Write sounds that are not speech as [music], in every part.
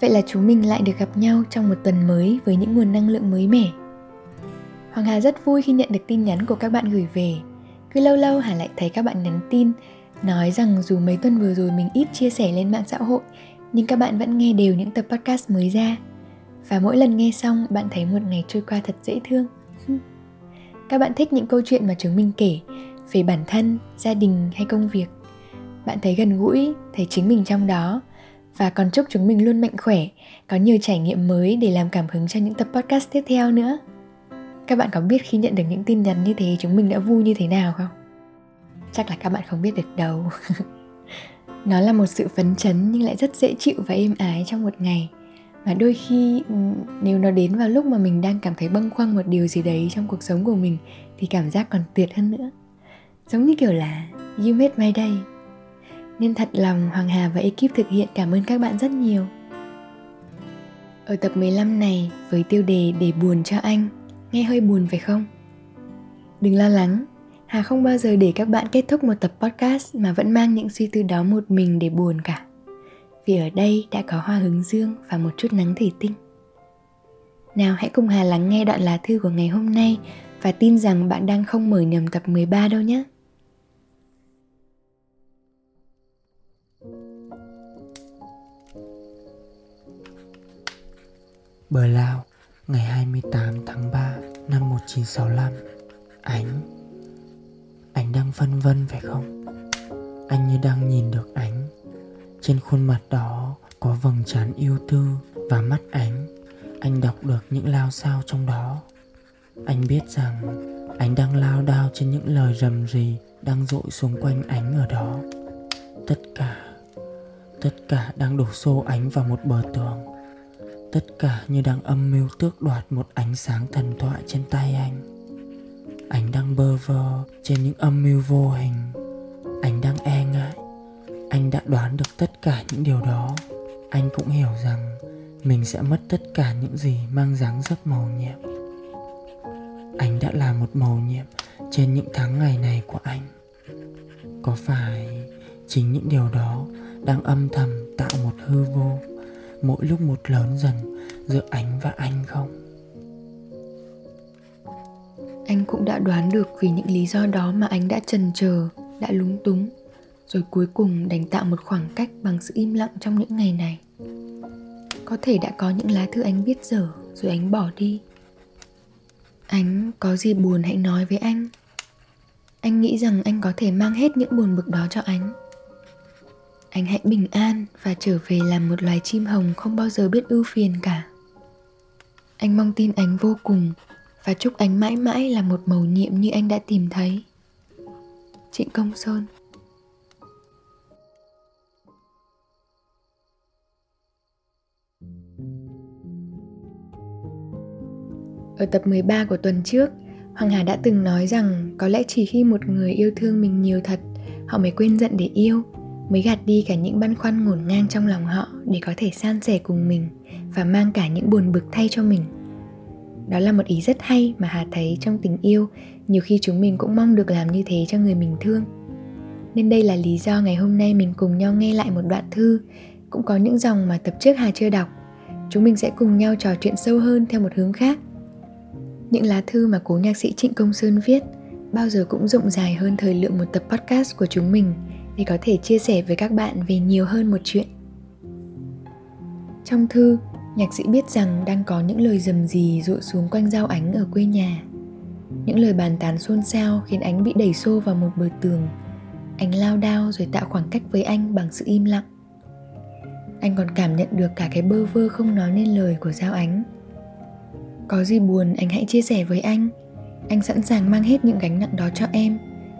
vậy là chúng mình lại được gặp nhau trong một tuần mới với những nguồn năng lượng mới mẻ. Hoàng Hà rất vui khi nhận được tin nhắn của các bạn gửi về. Cứ lâu lâu Hà lại thấy các bạn nhắn tin, nói rằng dù mấy tuần vừa rồi mình ít chia sẻ lên mạng xã hội, nhưng các bạn vẫn nghe đều những tập podcast mới ra. Và mỗi lần nghe xong, bạn thấy một ngày trôi qua thật dễ thương. Các bạn thích những câu chuyện mà chúng mình kể, về bản thân, gia đình hay công việc. Bạn thấy gần gũi, thấy chính mình trong đó và còn chúc chúng mình luôn mạnh khỏe. Có nhiều trải nghiệm mới để làm cảm hứng cho những tập podcast tiếp theo nữa. Các bạn có biết khi nhận được những tin nhắn như thế, chúng mình đã vui như thế nào không? Chắc là các bạn không biết được đâu. [laughs] Nó là một sự phấn chấn nhưng lại rất dễ chịu và êm ái trong một ngày. Mà đôi khi ừ, nếu nó đến vào lúc mà mình đang cảm thấy bâng khuâng một điều gì đấy trong cuộc sống của mình, thì cảm giác còn tuyệt hơn nữa. Giống như kiểu là, you made my day nên thật lòng, Hoàng Hà và ekip thực hiện cảm ơn các bạn rất nhiều ở tập 15 này, với tiêu đề để buồn cho anh, nghe hơi buồn phải không đừng lo lắng, Hà không bao giờ để các bạn kết thúc một tập podcast mà vẫn mang những suy tư đó một mình để buồn cả. Vì ở đây đã có hoa hướng dương và một chút nắng thủy tinh. Nào, hãy cùng Hà lắng nghe đoạn lá thư của ngày hôm nay và tin rằng bạn đang không mở nhầm tập 13 đâu nhé. Bờ Lao, ngày 28 tháng 3 năm 1965 Ánh. Anh đang phân vân phải không? Anh như đang nhìn được ánh. Trên khuôn mặt đó có vầng trán yêu tư và mắt ánh. Anh đọc được những lao sao trong đó. Anh biết rằng anh đang lao đao trên những lời rầm rì đang dội xuống quanh ánh ở đó. Tất cả tất cả đang đổ xô ánh vào một bờ tường tất cả như đang âm mưu tước đoạt một ánh sáng thần thoại trên tay anh. Anh đang bơ vơ trên những âm mưu vô hình. Anh đang e ngại. Anh đã đoán được tất cả những điều đó. Anh cũng hiểu rằng mình sẽ mất tất cả những gì mang dáng dấp màu nhiệm. Anh đã là một màu nhiệm trên những tháng ngày này của anh. Có phải chính những điều đó đang âm thầm tạo một hư vô? Mỗi lúc một lớn dần giữa anh và anh không? Anh cũng đã đoán được vì những lý do đó mà anh đã trần chờ đã lúng túng, rồi cuối cùng đành tạo một khoảng cách bằng sự im lặng trong những ngày này. Có thể đã có những lá thư anh viết dở, rồi anh bỏ đi. Anh có gì buồn hãy nói với anh. Anh nghĩ rằng anh có thể mang hết những buồn bực đó cho anh anh hãy bình an và trở về làm một loài chim hồng không bao giờ biết ưu phiền cả. Anh mong tin anh vô cùng và chúc anh mãi mãi là một màu nhiệm như anh đã tìm thấy. Trịnh công sơn. Ở tập 13 của tuần trước, Hoàng Hà đã từng nói rằng có lẽ chỉ khi một người yêu thương mình nhiều thật, họ mới quên giận để yêu, mới gạt đi cả những băn khoăn ngổn ngang trong lòng họ để có thể san sẻ cùng mình và mang cả những buồn bực thay cho mình. Đó là một ý rất hay mà hà thấy trong tình yêu, nhiều khi chúng mình cũng mong được làm như thế cho người mình thương. Nên đây là lý do ngày hôm nay mình cùng nhau nghe lại một đoạn thư, cũng có những dòng mà tập trước hà chưa đọc. Chúng mình sẽ cùng nhau trò chuyện sâu hơn theo một hướng khác. Những lá thư mà cố nhạc sĩ trịnh công sơn viết, bao giờ cũng rộng dài hơn thời lượng một tập podcast của chúng mình để có thể chia sẻ với các bạn về nhiều hơn một chuyện. Trong thư, nhạc sĩ biết rằng đang có những lời rầm rì rụa xuống quanh giao ánh ở quê nhà. Những lời bàn tán xôn xao khiến ánh bị đẩy xô vào một bờ tường. Anh lao đao rồi tạo khoảng cách với anh bằng sự im lặng. Anh còn cảm nhận được cả cái bơ vơ không nói nên lời của giao ánh. Có gì buồn, anh hãy chia sẻ với anh. Anh sẵn sàng mang hết những gánh nặng đó cho em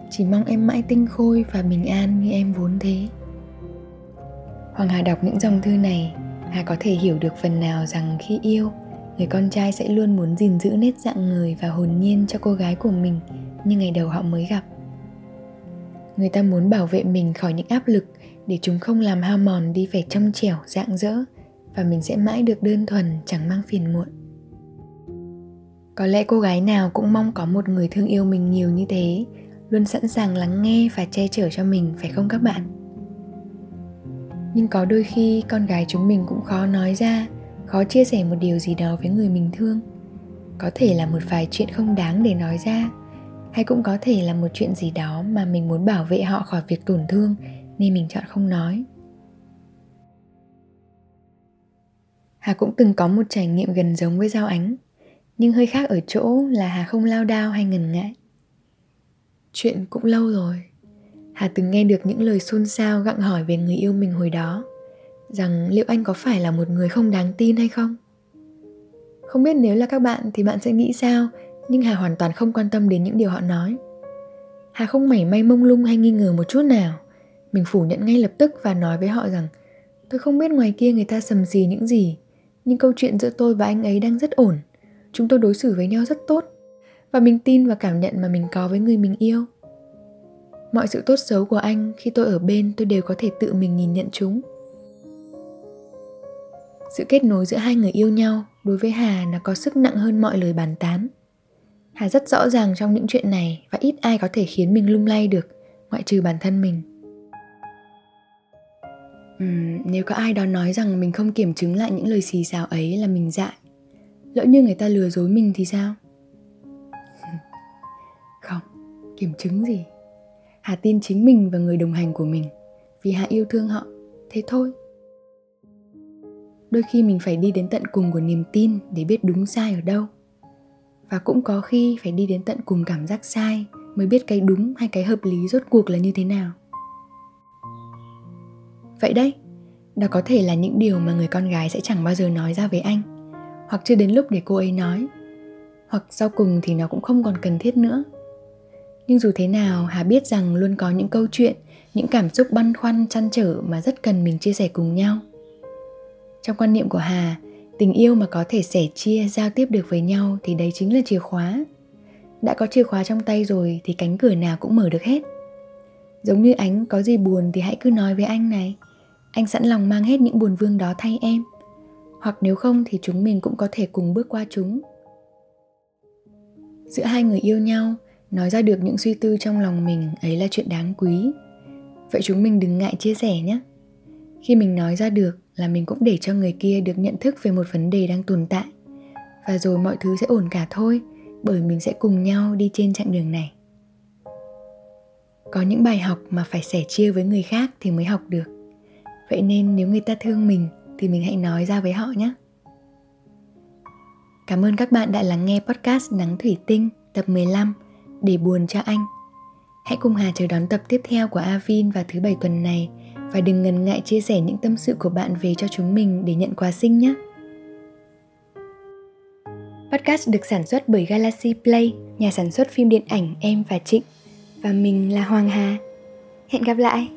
chỉ mong em mãi tinh khôi và bình an như em vốn thế. Hoàng hà đọc những dòng thư này, hà có thể hiểu được phần nào rằng khi yêu, người con trai sẽ luôn muốn gìn giữ nét dạng người và hồn nhiên cho cô gái của mình như ngày đầu họ mới gặp. Người ta muốn bảo vệ mình khỏi những áp lực để chúng không làm hao mòn đi vẻ trong trẻo dạng dỡ và mình sẽ mãi được đơn thuần, chẳng mang phiền muộn. Có lẽ cô gái nào cũng mong có một người thương yêu mình nhiều như thế luôn sẵn sàng lắng nghe và che chở cho mình, phải không các bạn? Nhưng có đôi khi con gái chúng mình cũng khó nói ra, khó chia sẻ một điều gì đó với người mình thương. Có thể là một vài chuyện không đáng để nói ra, hay cũng có thể là một chuyện gì đó mà mình muốn bảo vệ họ khỏi việc tổn thương nên mình chọn không nói. Hà cũng từng có một trải nghiệm gần giống với giao ánh, nhưng hơi khác ở chỗ là hà không lao đao hay ngần ngại chuyện cũng lâu rồi. Hà từng nghe được những lời xôn xao gặng hỏi về người yêu mình hồi đó. Rằng liệu anh có phải là một người không đáng tin hay không? Không biết nếu là các bạn thì bạn sẽ nghĩ sao, nhưng hà hoàn toàn không quan tâm đến những điều họ nói. Hà không mảy may mông lung hay nghi ngờ một chút nào. Mình phủ nhận ngay lập tức và nói với họ rằng, tôi không biết ngoài kia người ta sầm gì những gì, nhưng câu chuyện giữa tôi và anh ấy đang rất ổn. Chúng tôi đối xử với nhau rất tốt và mình tin và cảm nhận mà mình có với người mình yêu. Mọi sự tốt xấu của anh khi tôi ở bên tôi đều có thể tự mình nhìn nhận chúng. Sự kết nối giữa hai người yêu nhau đối với hà là có sức nặng hơn mọi lời bàn tán. Hà rất rõ ràng trong những chuyện này và ít ai có thể khiến mình lung lay được ngoại trừ bản thân mình. Uhm, nếu có ai đó nói rằng mình không kiểm chứng lại những lời xì xào ấy là mình dại. Lỡ như người ta lừa dối mình thì sao? Kiểm chứng gì? Hà tin chính mình và người đồng hành của mình, vì hà yêu thương họ, thế thôi. Đôi khi mình phải đi đến tận cùng của niềm tin để biết đúng sai ở đâu. Và cũng có khi phải đi đến tận cùng cảm giác sai mới biết cái đúng hay cái hợp lý rốt cuộc là như thế nào. Vậy đấy, đó có thể là những điều mà người con gái sẽ chẳng bao giờ nói ra với anh, hoặc chưa đến lúc để cô ấy nói. Hoặc sau cùng thì nó cũng không còn cần thiết nữa nhưng dù thế nào, hà biết rằng luôn có những câu chuyện, những cảm xúc băn khoăn, chăn trở mà rất cần mình chia sẻ cùng nhau. Trong quan niệm của hà, tình yêu mà có thể sẻ chia, giao tiếp được với nhau thì đấy chính là chìa khóa. Đã có chìa khóa trong tay rồi thì cánh cửa nào cũng mở được hết. Giống như ánh, có gì buồn thì hãy cứ nói với anh này. Anh sẵn lòng mang hết những buồn vương đó thay em. Hoặc nếu không thì chúng mình cũng có thể cùng bước qua chúng. Giữa hai người yêu nhau nói ra được những suy tư trong lòng mình ấy là chuyện đáng quý. Vậy chúng mình đừng ngại chia sẻ nhé. Khi mình nói ra được là mình cũng để cho người kia được nhận thức về một vấn đề đang tồn tại. Và rồi mọi thứ sẽ ổn cả thôi, bởi mình sẽ cùng nhau đi trên chặng đường này. Có những bài học mà phải sẻ chia với người khác thì mới học được. Vậy nên nếu người ta thương mình thì mình hãy nói ra với họ nhé. Cảm ơn các bạn đã lắng nghe podcast Nắng Thủy Tinh, tập 15 để buồn cho anh. Hãy cùng Hà chờ đón tập tiếp theo của Avin vào thứ bảy tuần này và đừng ngần ngại chia sẻ những tâm sự của bạn về cho chúng mình để nhận quà sinh nhé. Podcast được sản xuất bởi Galaxy Play, nhà sản xuất phim điện ảnh Em và Trịnh. Và mình là Hoàng Hà. Hẹn gặp lại!